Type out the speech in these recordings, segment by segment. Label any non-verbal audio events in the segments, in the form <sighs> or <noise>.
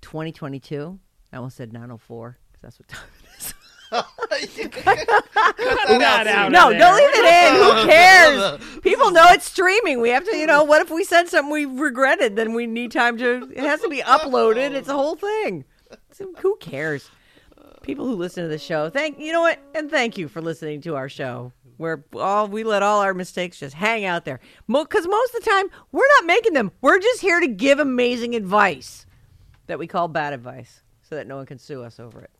2022. I almost said 904 because that's what time it is. <laughs> that out no, of don't leave it in. Who <laughs> cares? <laughs> People know it's streaming. We have to, you know, what if we said something we regretted? Then we need time to, it has to be uploaded. It's a whole thing. So who cares? People who listen to the show, thank, you know what? And thank you for listening to our show. Where all we let all our mistakes just hang out there. Because most of the time, we're not making them. We're just here to give amazing advice that we call bad advice so that no one can sue us over it.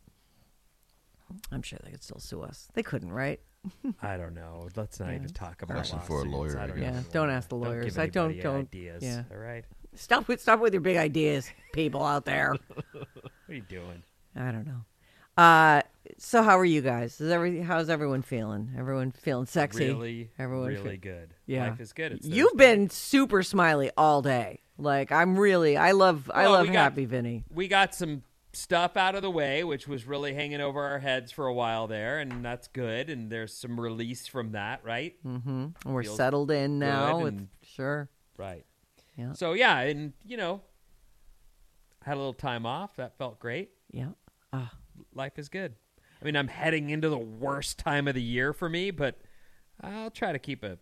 I'm sure they could still sue us. They couldn't, right? <laughs> I don't know. Let's not even talk about Question for a lawsuits. lawyer, I I don't guess. know. Yeah, don't ask the lawyers. give I don't- anybody don't- ideas. yeah. All right. Stop with stop with your big ideas, <laughs> people out there. What are you doing? I don't know. Uh, so how are you guys? Is every how's everyone feeling? Everyone feeling sexy? Really, Everyone really feel- good. Yeah, Life is good. It's You've Thursday. been super smiley all day. Like I'm really, I love, I love got- Happy Vinnie. We got some stuff out of the way, which was really hanging over our heads for a while there, and that's good. And there's some release from that, right? Mm-hmm. And we're Feels settled in now. With and- sure, Right. Yeah. So yeah, and you know, had a little time off. That felt great. yeah. Ah, Life is good. I mean, I'm heading into the worst time of the year for me, but I'll try to keep a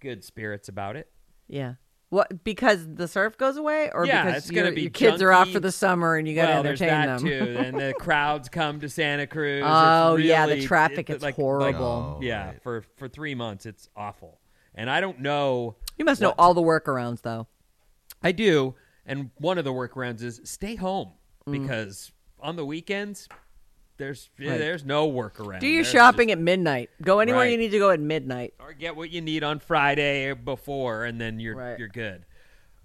good spirits about it. yeah. What? Because the surf goes away, or Yeah, because it's gonna your- be your kids are off for the summer and you got to well, there's entertain that them? too, and the <laughs> crowds come to Santa Cruz. It's Oh, yeah, the really- traffic it- is like- horrible. like- yeah, right. for for three months, it's awful, and I don't know. you must know all the workarounds, though. I do, and one of the workarounds is stay home Mm. because on the weekends there's eh, Right. there's no workaround. Do your There's shopping just- at midnight. Go anywhere you need to go at midnight. or get what you need on Friday or before, and then you're Right. you're good.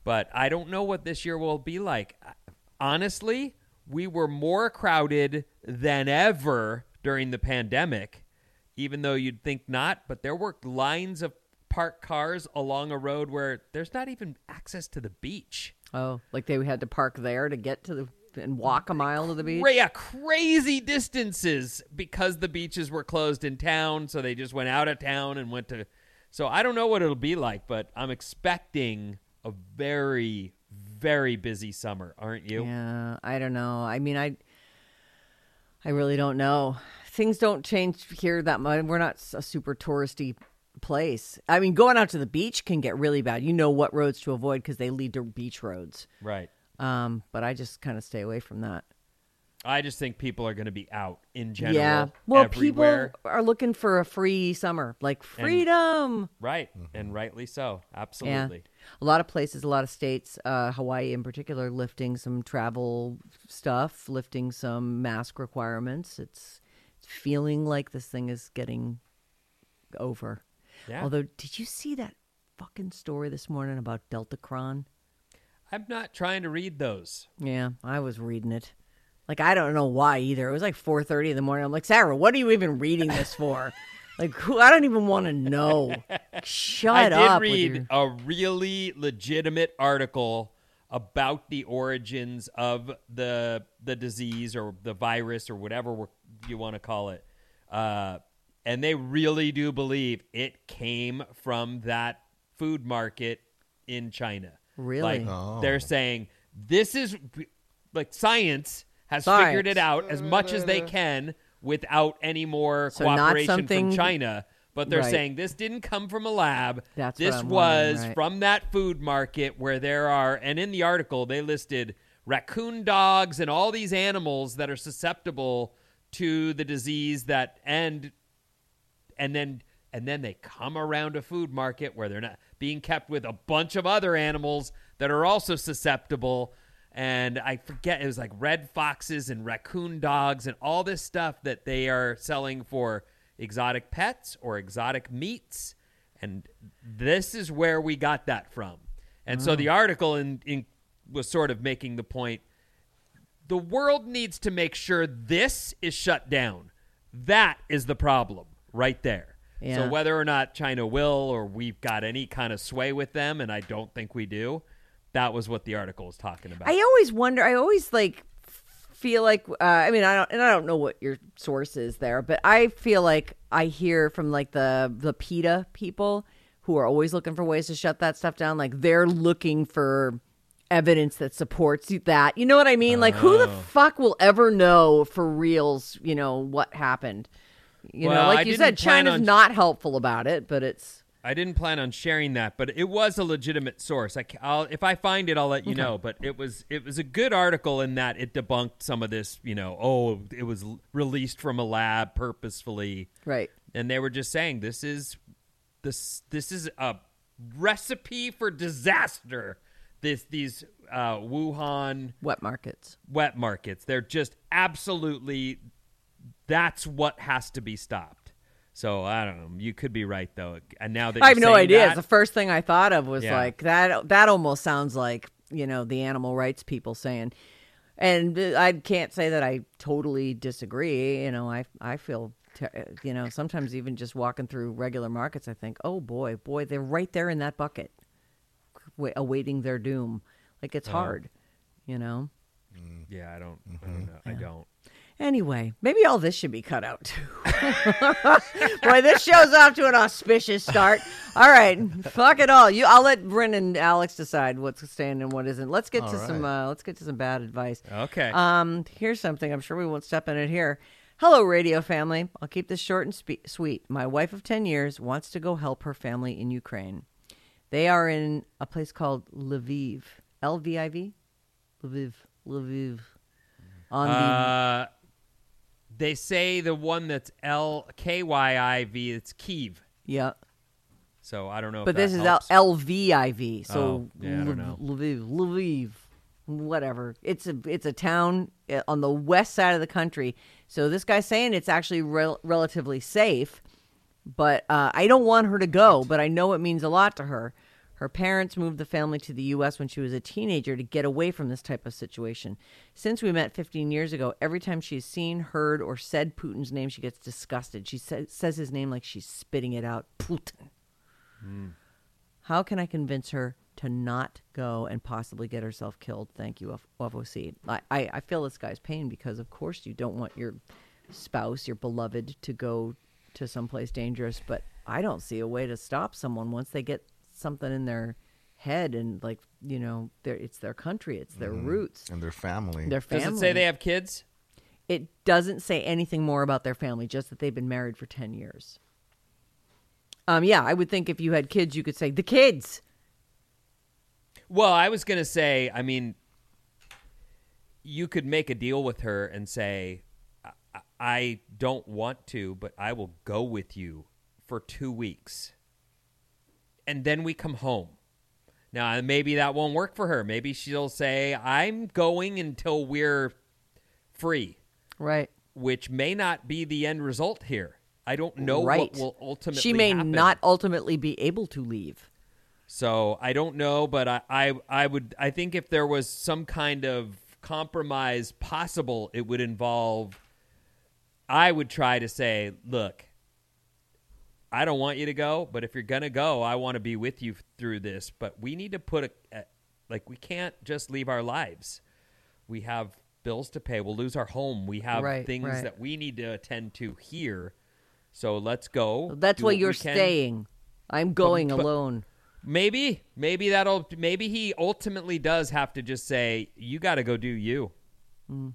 But I don't know what this year will be like. Honestly, we were more crowded than ever during the pandemic, even though you'd think not. But there were lines of parked cars along a road where there's not even access to the beach. Oh, like they had to park there to get to the and walk a mile to the beach. Yeah, crazy distances because the beaches were closed in town, so they just went out of town and went to. So I don't know what it'll be like, but I'm expecting a very, very busy summer, aren't you? Yeah, I don't know. I mean, I, I really don't know. Things don't change here that much. We're not a super touristy place. I mean, going out to the beach can get really bad. You know what roads to avoid because they lead to beach roads. Right. Um, but I just kind of stay away from that. I just think people are going to be out in general. yeah. Well, everywhere. people are looking for a free summer, like freedom. Right, and rightly so. Absolutely. A lot of places, a lot of states, uh, Hawaii in particular, lifting some travel stuff, lifting some mask requirements. It's, it's feeling like this thing is getting over. Yeah. Although, did you see that fucking story this morning about Delta Deltacron? I'm not trying to read those. Yeah, I was reading it. Like I don't know why either. It was like 4:30 in the morning. I'm like, Sarah, what are you even reading this for? <laughs> Like, who? I don't even want to know. Shut up. I did up. read your- a really legitimate article about the origins of the the disease or the virus or whatever you want to call it, uh, and they really do believe it came from that food market in China. Really? Like they're oh. saying this is like science has Science. figured it out as much as they can without any more So cooperation something- from China. But they're Right. saying this didn't come from a lab. That's this was right. from that food market where there are, and in the article they listed raccoon dogs and all these animals that are susceptible to the disease that and and then and then they come around a food market where they're not being kept with a bunch of other animals that are also susceptible and i forget it was like red foxes and raccoon dogs and all this stuff that they are selling for exotic pets or exotic meats and this is where we got that from and so mm. the article in, in was sort of making the point the world needs to make sure this is shut down. That is the problem right there. Yeah. So whether or not China will or we've got any kind of sway with them, and I don't think we do, that was what the article was talking about. I always wonder. I always like feel like. Uh, I mean, I don't, and I don't know what your source is there, but I feel like I hear from like the the PETA people who are always looking for ways to shut that stuff down. Like they're looking for evidence that supports that. You know what I mean? Like who Oh. the fuck will ever know for reals? You know what happened? You know, Well, like I you said, China's on- not helpful about it, but it's I didn't plan on sharing that, but it was a legitimate source. I, will if I find it, I'll let you know. But it was it was a good article in that it debunked some of this. You know, oh, it was l- released from a lab purposefully. right. and they were just saying this is this this is a recipe for disaster. This these uh, Wuhan Wet markets. wet markets, they're just absolutely. That's what has to be stopped. So I don't know. You could be right though. And now that I have no saying idea. that- the first thing I thought of was Yeah. like that. That almost sounds like you know the animal rights people saying, and uh, I can't say that I totally disagree. You know, I I feel you know sometimes even just walking through regular markets, I think, oh boy, boy, they're right there in that bucket, awaiting their doom. Like it's hard, you know. yeah, I don't. I don't know. I don't. Anyway, maybe all this should be cut out too. <laughs> Boy, this show's off to an auspicious start. All right, fuck it all. You, I'll let Bryn and Alex decide what's staying and what isn't. Let's get to some. Uh, let's get to some bad advice. Okay. Um, here's something. I'm sure we won't step in it here. Hello, radio family. I'll keep this short and spe- sweet. My wife of 10 years wants to go help her family in Ukraine. They are in a place called Lviv. L V I V? Lviv. Lviv. On the Uh, they say the one that's L K Y I V. It's Kiev. yeah. So I don't know. But this is helps. L V I V. So Oh, yeah, I don't know. Lviv, Lviv, whatever. It's a it's a town uh, on the west side of the country. So this guy's saying it's actually rel- relatively safe, but uh, I don't want her to go. But I know it means a lot to her. Her parents moved the family to the U.S. when she was a teenager to get away from this type of situation. Since we met 15 years ago, every time she's seen, heard, or said Putin's name, she gets disgusted. She sa- says his name like she's spitting it out. Putin. Hmm. How can I convince her to not go and possibly get herself killed? Thank you, F- I, I, I feel this guy's pain because, of course, you don't want your spouse, your beloved, to go to someplace dangerous. But I don't see a way to stop someone once they get something in their head and, like, you know, their, it's their country, it's their roots, and their family. their family. Does it say they have kids? It doesn't say anything more about their family, just that they've been married for 10 years. Um, yeah, I would think if you had kids, you could say the kids. Well, I was going to say, I mean, you could make a deal with her and say, I, I don't want to, but I will go with you for two weeks. And then we come home. Now, maybe that won't work for her. Maybe she'll say, I'm going until we're free, Right. which may not be the end result here. I don't know right. what will ultimately She may happen. not ultimately be able to leave. So I don't know, but I, I I would I think if there was some kind of compromise possible, it would involve. I would try to say, look, I don't want you to go, but if you're gonna go, I want to be with you through this. But we need to put a, a like we can't just leave our lives. We have bills to pay. We'll lose our home. We have Right, things right. that we need to attend to here. So let's go. That's why what you're staying. I'm going but- alone. Maybe, maybe that'll. Maybe he ultimately does have to just say, "You got to go do you." Mm.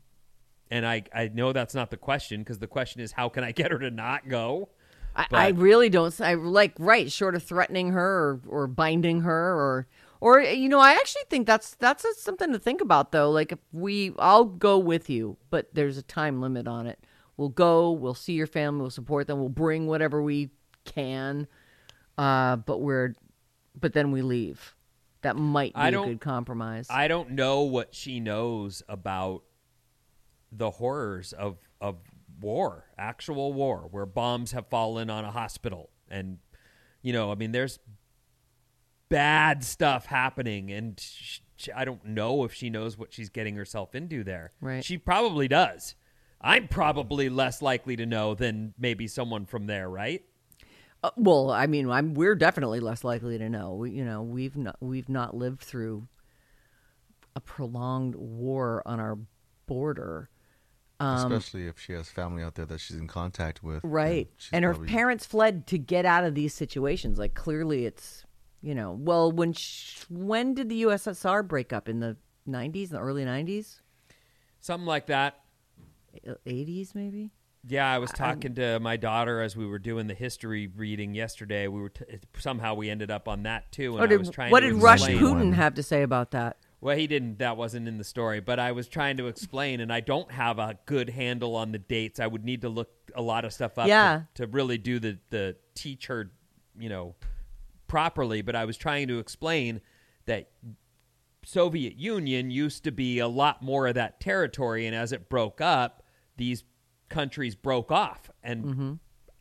And I, I know that's not the question because the question is, how can I <laughs> get her to not go? I, I really don't. I like right, short of threatening her or, or binding her or or you know, I actually think that's that's a, something to think about though. Like if we, I'll go with you, but there's a time limit on it. We'll go. We'll see your family. We'll support them. We'll bring whatever we can. Uh, but we're, but then we leave. That might be I a don't- good compromise. I don't know what she knows about the horrors of of war, actual war, where bombs have fallen on a hospital, and you know, I mean, there's bad stuff happening, and sh sh I don't know if she knows what she's getting herself into there. Right. She probably does. I'm probably less likely to know than maybe someone from there, right? Uh, well, I mean, I'm we're definitely less likely to know. We, you know, we've not we've not lived through a prolonged war on our border, Um, Especially if she has family out there that she's in contact with. right? she's And her probably- parents fled to get out of these situations. Like clearly, it's you know, well, when sh- when did the USSR break up in the 90s, in the early 90s, Something like that. 80s maybe? Yeah, I was talking to my daughter as we were doing the history reading yesterday. We were t- somehow we ended up on that too, and Or I was trying what to did Rush. Putin have to say about that? Well, he didn't. That wasn't in the story, but I was trying to explain, and I don't have a good handle on the dates. I would need to look a lot of stuff up Yeah. to, to really do the the teach her, you know, properly. But I was trying to explain that Soviet Union used to be a lot more of that territory, and as it broke up, these countries broke off, and mm-hmm.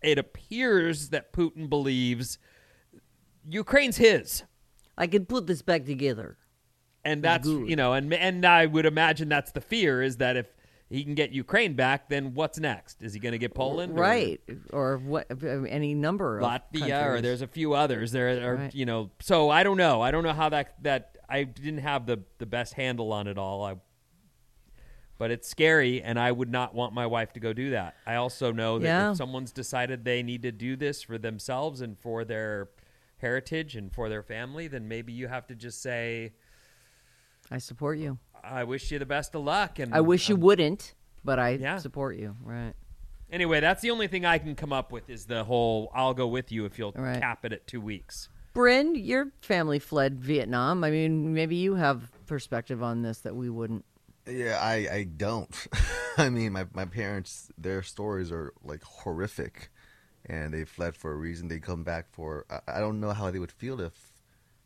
it appears that Putin believes Ukraine's his I can put this back together. And that's good. you know and and I would imagine that's the fear is that if he can get Ukraine back then what's next is he going to get Poland right? Or what? Any number of Latvia or there's a few others there are Right. you know so I don't know I don't know how that that I didn't have the the best handle on it all I but it's scary and I would not want my wife to go do that I also know that Yeah. if someone's decided they need to do this for themselves and for their heritage and for their family then maybe you have to just say I support you. I wish you the best of luck and I wish you um, wouldn't, but I Yeah. support you. Right. Anyway, that's the only thing I can come up with is the whole "I'll go with you" if you'll Right. cap it at two weeks. Bryn, your family fled Vietnam. I mean, maybe you have perspective on this that we wouldn't. Yeah, I, I don't. <laughs> I mean, my, my parents, their stories are like horrific, and they fled for a reason. They come back for. I, I don't know how they would feel if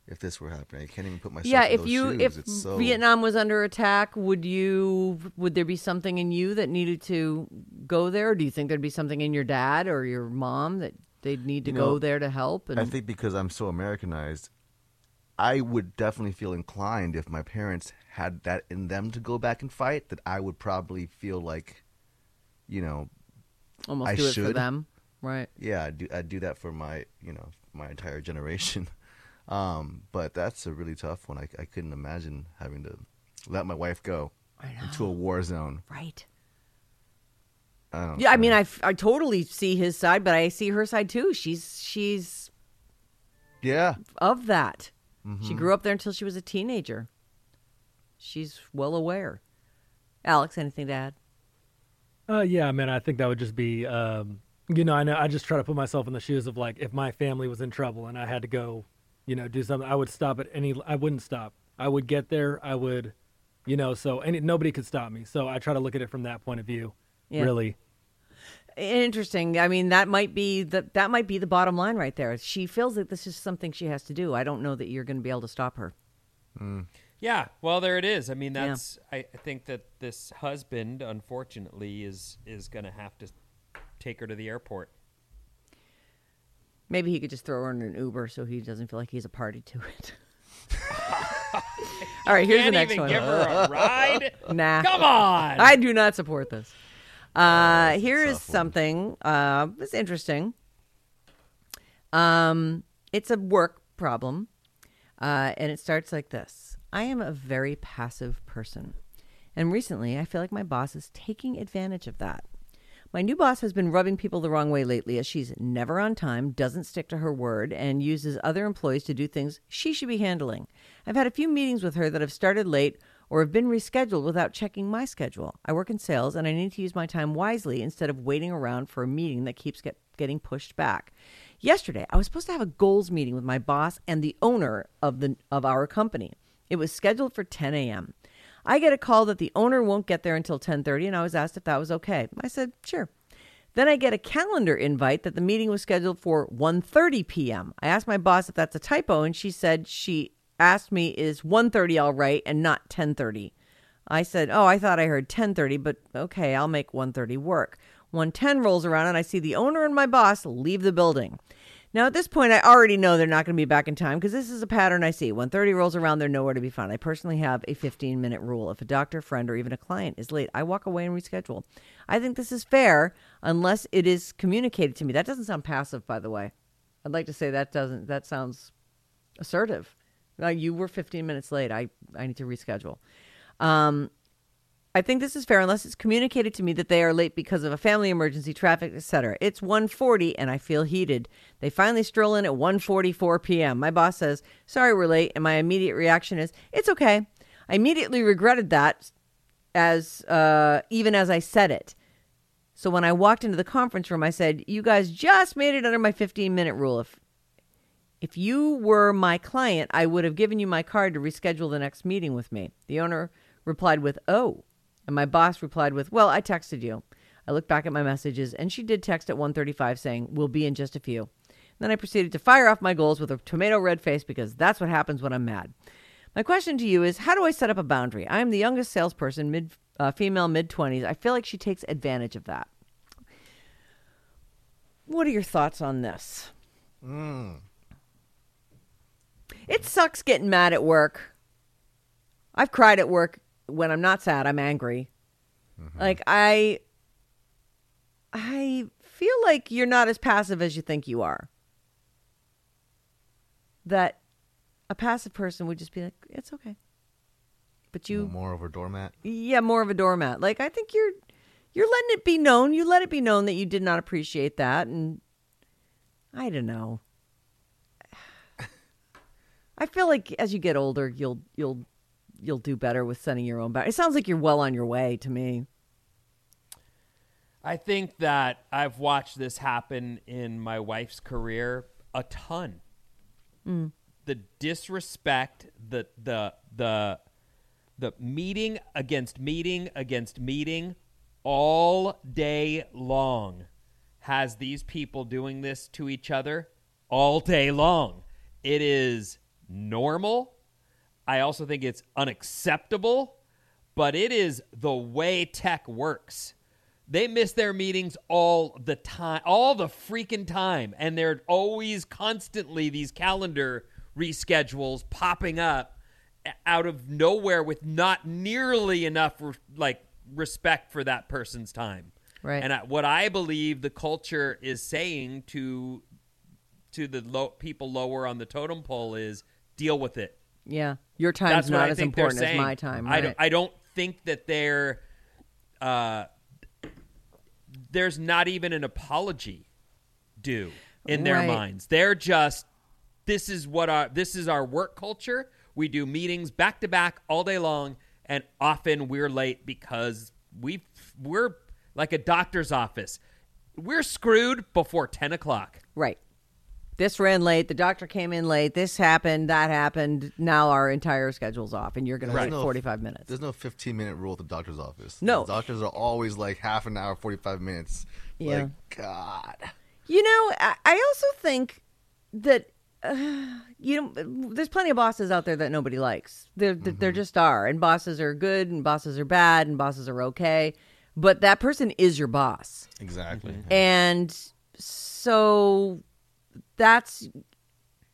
if this were happening. I can't even put myself. yeah, in if those you shoes. if so, Vietnam was under attack, would you would there be something in you that needed to go there? Or do you think there'd be something in your dad or your mom that they'd need to You go there to help? And I think because I'm so Americanized, I would definitely feel inclined if my parents had that in them to go back and fight. That I would probably feel like, you know, almost I do it for should. them, right? yeah, I do I do that for my you know my entire generation. <laughs> Um, but that's a really tough one. I, I couldn't imagine having to let my wife go into a war zone. Right. I don't Yeah, I know. mean, I, f- I totally see his side, but I see her side too. She's she's yeah, of that. She Mm-hmm. grew up there until she was a teenager. She's well aware. Alex, anything to add? Uh, yeah, man, I think that would just be, um, you know, I know I just try to put myself in the shoes of like if my family was in trouble and I had to go, you know, do something, I would stop at any. I wouldn't stop. I would get there. I would, you know, so any nobody could stop me. So I try to look at it from that point of view. Yeah. Really, Interesting. I mean, that might be the that might be the bottom line right there. She feels that this is something she has to do. I don't know that you're going to be able to stop her. Hmm. Yeah, well, there it is. I mean, Yeah. that's. I, I think that this husband, unfortunately, is is going to have to take her to the airport. Maybe he could just throw her in an Uber so he doesn't feel like he's a party to it. <laughs> All right, here's the Can't next even one. give her a <laughs> ride. Nah. Come on. I do not support this. Uh, that's a here is something. Uh, it's interesting. Um, it's a work problem, uh, and it starts like this I am a very passive person. And recently, I feel like my boss is taking advantage of that. My new boss has been rubbing people the wrong way lately as she's never on time, doesn't stick to her word, and uses other employees to do things she should be handling. I've had a few meetings with her that have started late or have been rescheduled without checking my schedule. I work in sales and I need to use my time wisely instead of waiting around for a meeting that keeps get, getting pushed back. Yesterday, I was supposed to have a goals meeting with my boss and the owner of the of our company. It was scheduled for 10 a.m. I get a call that the owner won't get there until 10:30 and I was asked if that was okay. I said, "Sure." Then I get a calendar invite that the meeting was scheduled for 1:30 p.m. I asked my boss if that's a typo and she said she asked me is 1:30 all right and not 10:30. I said, "Oh, I thought I heard 10:30, but okay, I'll make 1:30 work." 110 rolls around and I see the owner and my boss leave the building. Now, at this point, I already know they're not going to be back in time because this is a pattern I see. When 30 rolls around, they're nowhere to be found. I personally have a 15 minute rule. If a doctor, friend, or even a client is late, I walk away and reschedule. I think this is fair unless it is communicated to me. That doesn't sound passive, by the way. I'd like to say that doesn't, that sounds assertive. Uh, you were 15 minutes late. I, I need to reschedule. Um, I think this is fair unless it's communicated to me that they are late because of a family emergency, traffic, etc. It's 1:40 and I feel heated. They finally stroll in at 1:44 p.m. My boss says, "Sorry, we're late," and my immediate reaction is, "It's okay." I immediately regretted that, as uh, even as I said it. So when I walked into the conference room, I said, "You guys just made it under my 15-minute rule. If if you were my client, I would have given you my card to reschedule the next meeting with me." The owner replied with, "Oh." And my boss replied with, "Well, I texted you." I looked back at my messages, and she did text at 1:35 saying, "We'll be in just a few." Then I proceeded to fire off my goals with a tomato red face because that's what happens when I'm mad. My question to you is, how do I set up a boundary? I am the youngest salesperson, mid uh, female, mid 20s. I feel like she takes advantage of that. What are your thoughts on this? It sucks getting mad at work. I've cried at work when I'm not sad, I'm angry. Mm-hmm. Like I I feel like you're not as passive as you think you are. That a passive person would just be like, "It's okay." But you More of a doormat. yeah, more of a doormat. Like I think you're you're letting it be known. You let it be known that you did not appreciate that and I don't know. <sighs> I feel like as you get older, you'll you'll you'll do better with setting your own boundaries. It sounds like you're well on your way to me. I think that I've watched this happen in my wife's career a ton. Mm. The disrespect, the the the the meeting against meeting against meeting all day long has these people doing this to each other all day long. It is normal. I also think it's unacceptable, but it is the way tech works. They miss their meetings all the time, all the freaking time. And they're always constantly these calendar reschedules popping up out of nowhere with not nearly enough like respect for that person's time. Right. And I, what I believe the culture is saying to to the low, people lower on the totem pole is deal with it. Yeah, your time's That's not as important as my time. I, don't, I don't think that they're. Uh, there's not even an apology due in their Right. minds. They're just this is what our this is our work culture. We do meetings back to back all day long, and often we're late because we we're like a doctor's office. We're screwed before ten o'clock. Right. This ran late. The doctor came in late. This happened. That happened. Now our entire schedule's off, and you're going to There's wait no- 45 minutes. There's no 15 minute rule at the doctor's office. No. The doctors are always like half an hour, 45 minutes. Yeah. Like, God. You know, I, I also think that uh, you know, there's plenty of bosses out there that nobody likes. There, there just are, and bosses are good, and bosses are bad, and bosses are okay. But that person is your boss, Exactly. and so that's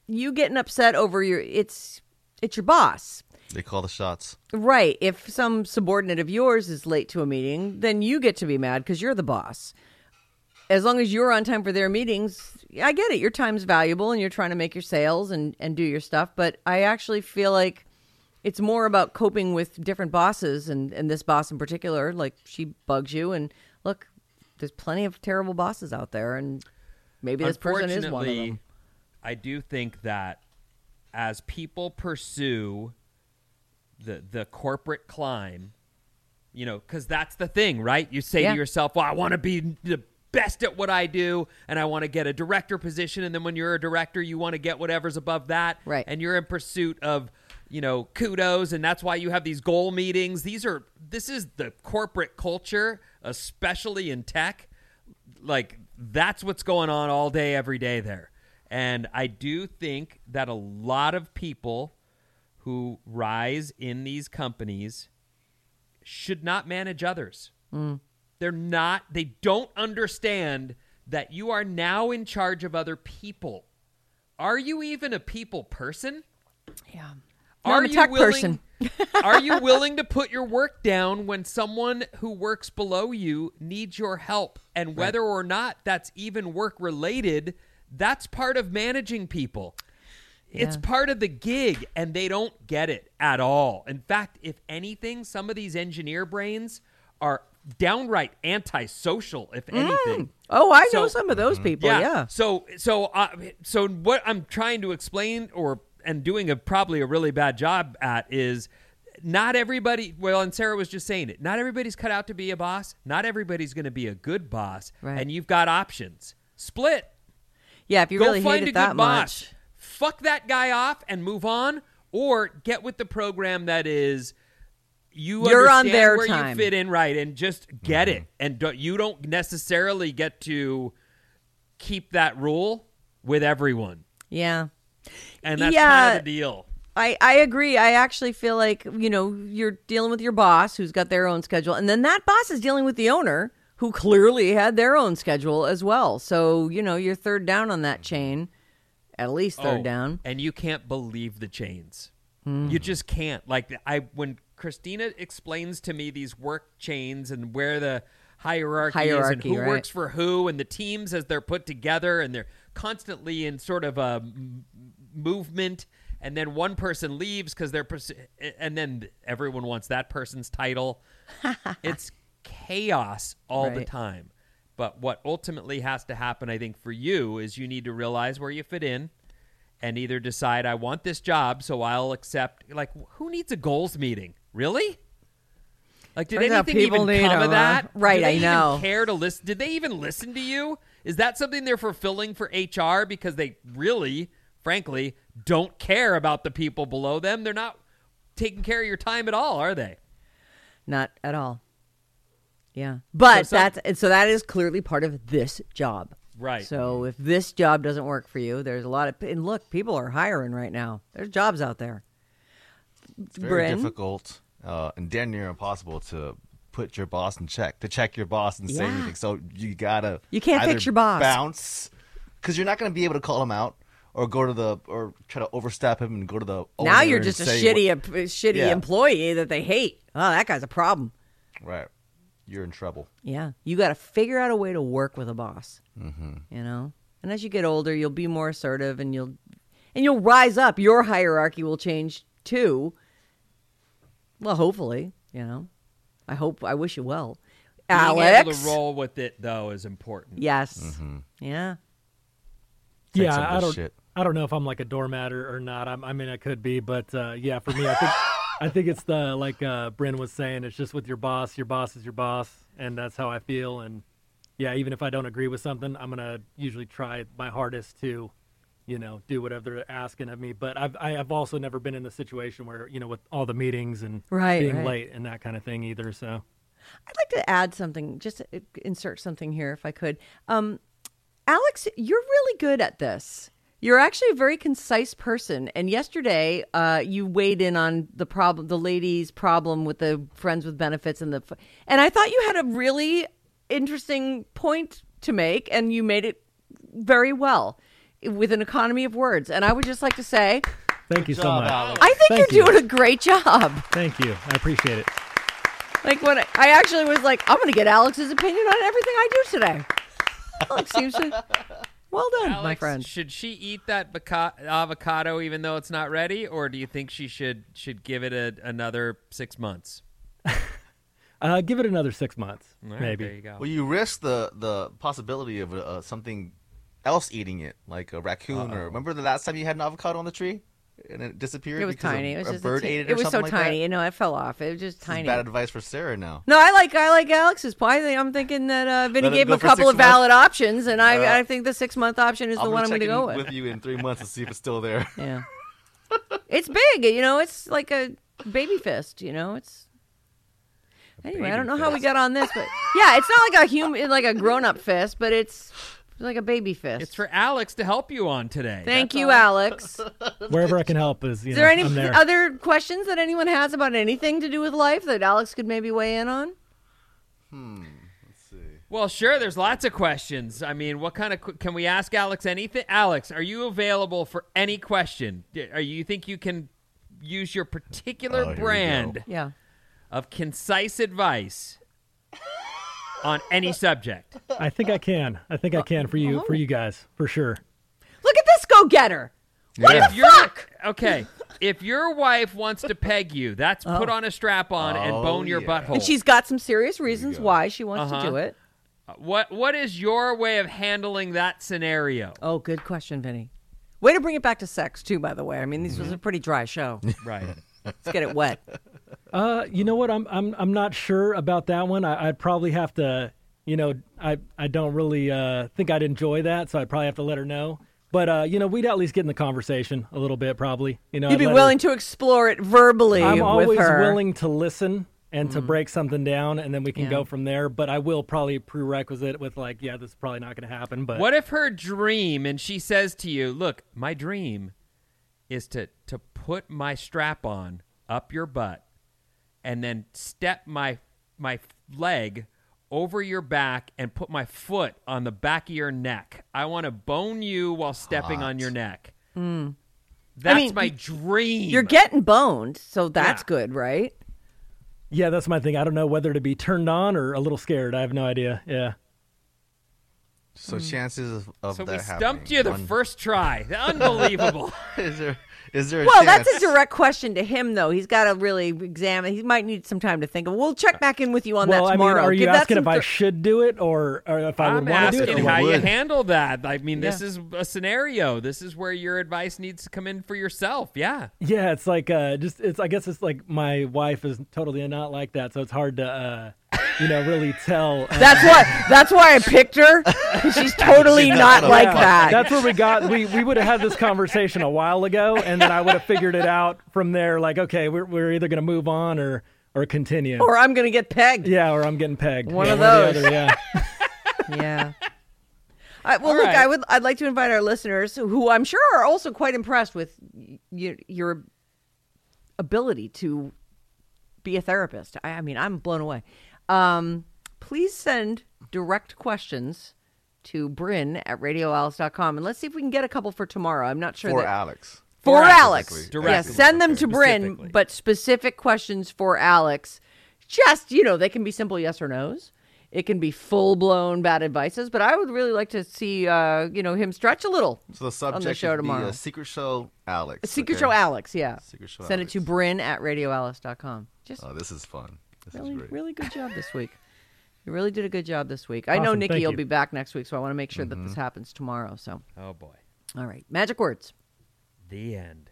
you getting upset over your. It's it's your boss. They call the shots. Right. If some subordinate of yours is late to a meeting, then you get to be mad because you're the boss. as long as you're on time for their meetings, I get it. Your time's valuable and you're trying to make your sales and, and do your stuff. But I actually feel like it's more about coping with different bosses and, and this boss in particular. Like she bugs you. And look, there's plenty of terrible bosses out there. And maybe this person is one of them. I do think that as people pursue the the corporate climb, you know, because that's the thing, right? You say Yeah. to yourself, "Well, I want to be the best at what I do, and I want to get a director position." And then when you're a director, you want to get whatever's above that, Right. And you're in pursuit of you know kudos, and that's why you have these goal meetings. These are this is the corporate culture, especially in tech like that's what's going on all day every day there. And i do think that a lot of people who rise in these companies should not manage others. Mm. They're not they don't understand that you are now in charge of other people. Are you even a people person? Yeah. Are I'm a you willing, person. <laughs> are you <laughs> willing to put your work down when someone who works below you needs your help? And whether or not that's even work related, that's part of managing people. It's part of the gig, and they don't get it at all. In fact, if anything, some of these engineer brains are downright antisocial, if anything. Oh, I know some of those people. Yeah. So so uh, so what I'm trying to explain or and doing a probably a really bad job at is not everybody well and Sarah was just saying it. Not everybody's cut out to be a boss. Not everybody's going to be a good boss. Right. And you've got options. Split. Yeah. If you Go really find hate a it good that boss. much. Fuck that guy off and move on or get with the program that is you You're on understand their where time. you fit in right and just get mm-hmm. it and don't, you don't necessarily get to keep that rule with everyone Yeah. And that's Yeah. kind of the deal I, I agree. I actually feel like, you know, you're dealing with your boss who's got their own schedule. And then that boss is dealing with the owner who clearly had their own schedule as well. So, you know, you're third down on that chain, at least third Oh, down. and you can't believe the chains Hmm. you just can't like i when christina explains to me these work chains and where the hierarchy, is and who right. works for who and the teams as they're put together and they're constantly in sort of a m- movement and then one person leaves because they're pers- and then everyone wants that person's title <laughs> it's chaos all the time but what ultimately has to happen i think for you is you need to realize where you fit in and either decide I want this job, so I'll accept. Like, who needs a goals meeting? Really? Like, did Turns anything people even come of that? Right, they I know. Care to listen? Did they even listen to you? Is that something they're fulfilling for HR because they really, frankly, don't care about the people below them? They're not taking care of your time at all, are they? Not at all. Yeah. But some- that's and so that is clearly part of this job. Right. So if this job doesn't work for you, there's a lot of and look, people are hiring right now. There's jobs out there. It's very Bryn? difficult uh, and damn near impossible to put your boss in check, to check your boss and say Yeah. anything. So you gotta You can't fix your boss. Bounce because you're not gonna be able to call him out or go to the or try to overstep him and go to the. now you're just a shitty what- em- shitty Yeah. employee that they hate. Oh, that guy's a problem. right. You're in trouble. Yeah, you got to figure out a way to work with a boss. Mm-hmm. You know, and as you get older, you'll be more assertive, and you'll and you'll rise up. Your hierarchy will change too. Well, hopefully, you know. I hope. I wish you well, Being Alex. able to roll with it though is important. Yes. Yeah. Take yeah, I don't. shit. I don't know if I'm like a doormat or, or not. I'm, I mean, I could be, but uh, yeah, for me, I think I think it's the like uh, Bryn was saying. It's just with your boss. Your boss is your boss, and that's how I feel. And yeah, even if I don't agree with something, I'm gonna usually try my hardest to, you know, do whatever they're asking of me. But I've I have also never been in the situation where you know with all the meetings and Right, being right. late and that kind of thing either. So I'd like to add something, just uh, insert something here if I could. Um, Alex, you're really good at this. You're actually a very concise person. And yesterday, uh, you weighed in on the problem, the lady's problem with the friends with benefits, and the, and I thought you had a really interesting point to make, and you made it very well with an economy of words. And I would just like to say, thank you so job, much. Alex. I think Thank you're you. doing a great job. Thank you. I appreciate it. Like when I, I actually was like, I'm going to get Alex's opinion on everything I do today. Alex seems to. Well done, my friend. should she eat that beca- avocado even though it's not ready, or do you think she should should give it a, another six months? <laughs> Uh, give it another six months, All right, maybe. there you go. Well, you risk the the possibility of uh, something else eating it, like a raccoon. Or remember the last time you had an avocado on the tree and it disappeared? It was because a- tiny. It was a just bird a t- ate it. It was so like tiny. That? You know, it fell off. It was just This is tiny. bad advice for Sarah now. No, I like I like Alex's point. I'm thinking that uh, Vinnie Let gave him a couple of valid months? options, and I Uh, I think the six month option is the I'm one I'm gonna going to go with. with you in three months to see if it's still there. <laughs> Yeah, <laughs> it's big. You know, it's like a baby fist. You know, it's. Anyway, I don't know how we got on this, but yeah, it's not like a human, like a grown up fist, but it's like a baby fist. It's for Alex to help you on today. Thank That's you, all. Alex. <laughs> Wherever I can help is, you Is know, there any I'm there. other questions that anyone has about anything to do with life that Alex could maybe weigh in on? Hmm. Let's see. Well, sure. There's lots of questions. I mean, what kind of can we ask Alex anything? Alex, are you available for any question? Are you think you can use your particular Oh, here we go. brand Yeah. of concise advice on any subject? I think I can. I think I can for you, Oh. for you guys, for sure. Look at this go getter. What if the you're, fuck? Okay, if your wife wants to peg you, that's put on a strap on and Oh, bone your yeah. butthole. And she's got some serious reasons why she wants Uh-huh. to do it. what what is your way of handling that scenario? Oh, good question, Vinnie. Way to bring it back to sex too, by the way. I mean, this was a pretty dry show. Right. Let's get it wet. <laughs> Uh, you know what? I'm I'm I'm not sure about that one. I, I'd probably have to. You know, I I don't really uh, think I'd enjoy that, so I'd probably have to let her know. But uh, you know, we'd at least get in the conversation a little bit, probably. You know, You'd I'd be let her- willing to explore it verbally I'm with always her. willing to listen and to break something down, and then we can Yeah. go from there. But I will probably prerequisite with like, yeah, this is probably not going to happen. But What if her dream and she says to you, "Look, my dream is to to put my strap on up your butt and then step my my leg over your back and put my foot on the back of your neck. I want to bone you while stepping on your neck." That's Hmm. mean, my dream. You're getting boned, so that's Yeah. good, right? yeah, that's my thing. I don't know whether to be turned on or a little scared. I have no idea. Yeah. So chances of, of so that we happening. stumped you the one- first try. <laughs> Unbelievable. Is there is there a Well, chance? that's a direct question to him, though. He's got to really examine. He might need some time to think of. We'll check back in with you on well, that I mean, tomorrow. are you Give that asking some if I should do it or, or if I I'm would want to do it? asking how you handle that. I mean, this Yeah. is a scenario. This is where your advice needs to come in for yourself. Yeah. Yeah, it's like uh, just it's. I guess it's like my wife is totally not like that, so it's hard to, uh, you know, really tell. Uh, That's why. That's why I picked her. <laughs> She's totally not like Yeah, that. That's where we got. We we would have had this conversation a while ago, and then I would have figured it out from there. Like, okay, we're we're either gonna move on or or continue. or I'm gonna get pegged. yeah, or I'm getting pegged. One Yeah, of one those. other, yeah. <laughs> Yeah. I, well, All look, right. I would. I'd like to invite our listeners, who I'm sure are also quite impressed with your, your ability to be a therapist. I, I mean, I'm blown away. Um, please send direct questions to Bryn at radioalice.com and let's see if we can get a couple for tomorrow. I'm not sure for that Alex. for Alex. Alex. Specifically. Yes, Directly. send them to Bryn, but specific questions for Alex. Just, you know, they can be simple yes or no's. It can be full blown bad advices, but I would really like to see, uh, you know, him stretch a little. So the subject show would be, tomorrow. uh, Secret Show Alex. Secret okay? Show Alex, yeah. Secret Show Send Alex. it to Bryn at radioalice.com. Just Oh, this is fun. This really, really good job this week. You really did a good job this week. I know Nikki will be back next week, so I want to make sure that Mm-hmm. this happens tomorrow. So, Oh boy. all right, magic words. The end.